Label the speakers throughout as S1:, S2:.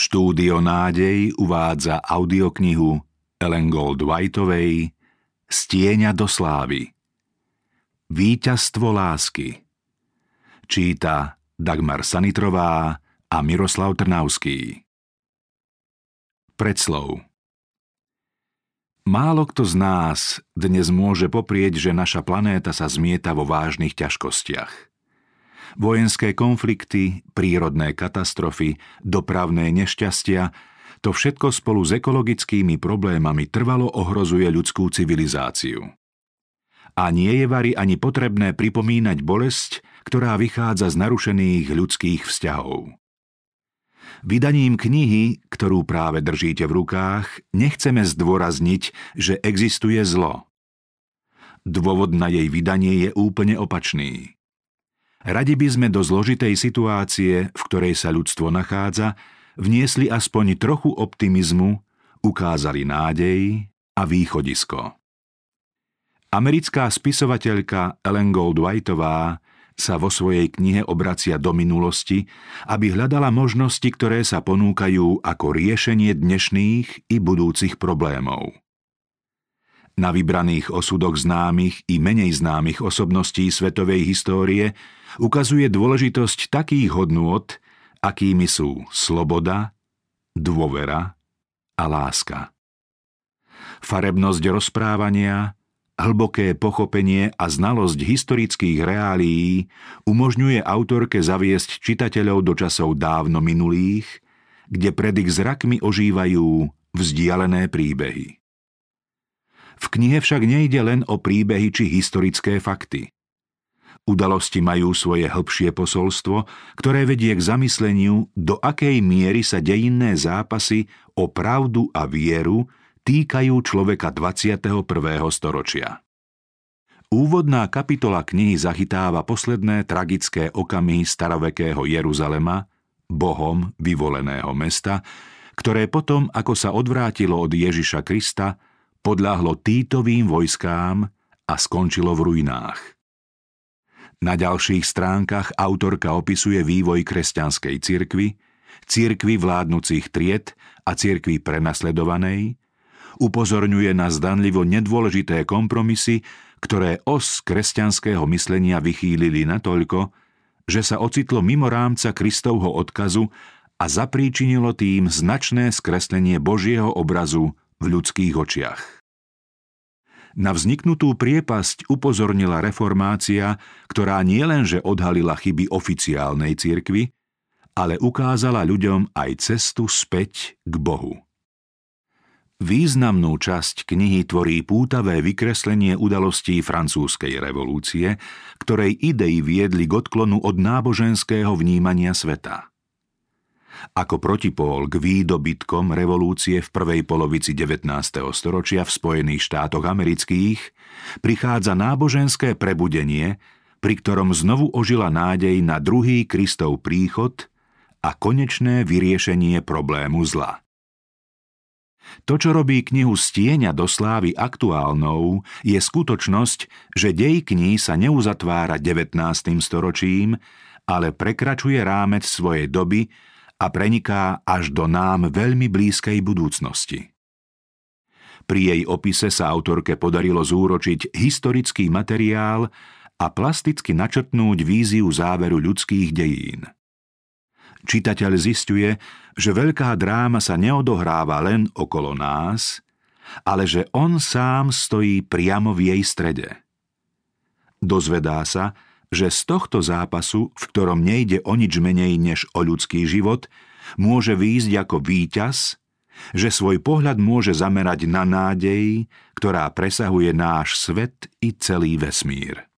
S1: Štúdio Nádej uvádza audioknihu Ellen Gold Whiteovej Stieňa do slávy. Výťazstvo lásky. Číta Dagmar Sanitrová a Miroslav Trnavský. Predslov Málo kto z nás dnes môže poprieť, že naša planéta sa zmieta vo vážnych ťažkostiach. Vojenské konflikty, prírodné katastrofy, dopravné nešťastia, to všetko spolu s ekologickými problémami trvalo ohrozuje ľudskú civilizáciu. A nie je vari ani potrebné pripomínať bolesť, ktorá vychádza z narušených ľudských vzťahov. Vydaním knihy, ktorú práve držíte v rukách, nechceme zdôrazniť, že existuje zlo. Dôvod na jej vydanie je úplne opačný. Radi by sme do zložitej situácie, v ktorej sa ľudstvo nachádza, vniesli aspoň trochu optimizmu, ukázali nádej a východisko. Americká spisovateľka Ellen Gold Whiteová sa vo svojej knihe obracia do minulosti, aby hľadala možnosti, ktoré sa ponúkajú ako riešenie dnešných i budúcich problémov. Na vybraných osudoch známych i menej známych osobností svetovej histórie ukazuje dôležitosť takých hodnôt, akými sú sloboda, dôvera a láska. Farebnosť rozprávania, hlboké pochopenie a znalosť historických reálií umožňuje autorke zaviesť čitateľov do časov dávno minulých, kde pred ich zrakmi ožívajú vzdialené príbehy. V knihe však nejde len o príbehy či historické fakty. Udalosti majú svoje hĺbšie posolstvo, ktoré vedie k zamysleniu, do akej miery sa dejinné zápasy o pravdu a vieru týkajú človeka 21. storočia. Úvodná kapitola knihy zachytáva posledné tragické okamihy starovekého Jeruzalema, Bohom vyvoleného mesta, ktoré potom, ako sa odvrátilo od Ježiša Krista, podľahlo Týtovým vojskám a skončilo v ruinách. Na ďalších stránkach autorka opisuje vývoj kresťanskej cirkvy, cirkvy vládnúcich tried a cirkvy prenasledovanej, upozorňuje na zdanlivo nedôležité kompromisy, ktoré os kresťanského myslenia vychýlili natoľko, že sa ocitlo mimo rámca Kristovho odkazu a zapríčinilo tým značné skreslenie Božieho obrazu v ľudských očiach. Na vzniknutú priepasť upozornila reformácia, ktorá nielenže odhalila chyby oficiálnej cirkvy, ale ukázala ľuďom aj cestu späť k Bohu. Významnú časť knihy tvorí pútavé vykreslenie udalostí francúzskej revolúcie, ktorej idei viedli k odklonu od náboženského vnímania sveta. Ako protipól k výdobytkom revolúcie v prvej polovici 19. storočia v Spojených štátoch amerických prichádza náboženské prebudenie, pri ktorom znovu ožila nádej na druhý Kristov príchod a konečné vyriešenie problému zla. To, čo robí knihu Stieňa do slávy aktuálnou, je skutočnosť, že dej kníh sa neuzatvára 19. storočím, ale prekračuje rámec svojej doby a preniká až do nám veľmi blízkej budúcnosti. Pri jej opise sa autorke podarilo zúročiť historický materiál a plasticky načrtnúť víziu záveru ľudských dejín. Čitateľ zistuje, že veľká dráma sa neodohráva len okolo nás, ale že on sám stojí priamo v jej strede. Dozvedá sa, že z tohto zápasu, v ktorom nejde o nič menej než o ľudský život, môže výjsť ako víťaz, že svoj pohľad môže zamerať na nádej, ktorá presahuje náš svet i celý vesmír.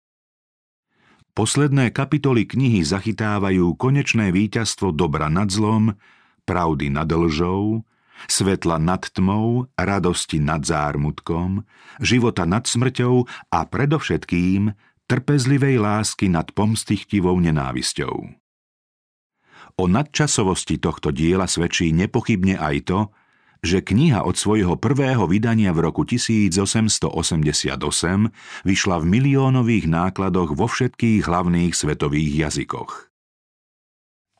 S1: Posledné kapitoly knihy zachytávajú konečné víťazstvo dobra nad zlom, pravdy nad lžou, svetla nad tmou, radosti nad zármutkom, života nad smrťou a predovšetkým trpezlivej lásky nad pomstichtivou nenávisťou. O nadčasovosti tohto diela svedčí nepochybne aj to, že kniha od svojho prvého vydania v roku 1888 vyšla v miliónových nákladoch vo všetkých hlavných svetových jazykoch.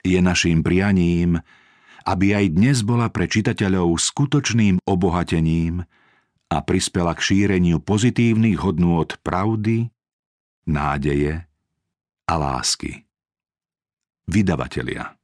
S1: Je naším prianím, aby aj dnes bola pre čitateľov skutočným obohatením a prispela k šíreniu pozitívnych hodnôt pravdy, nádeje a lásky. Vydavatelia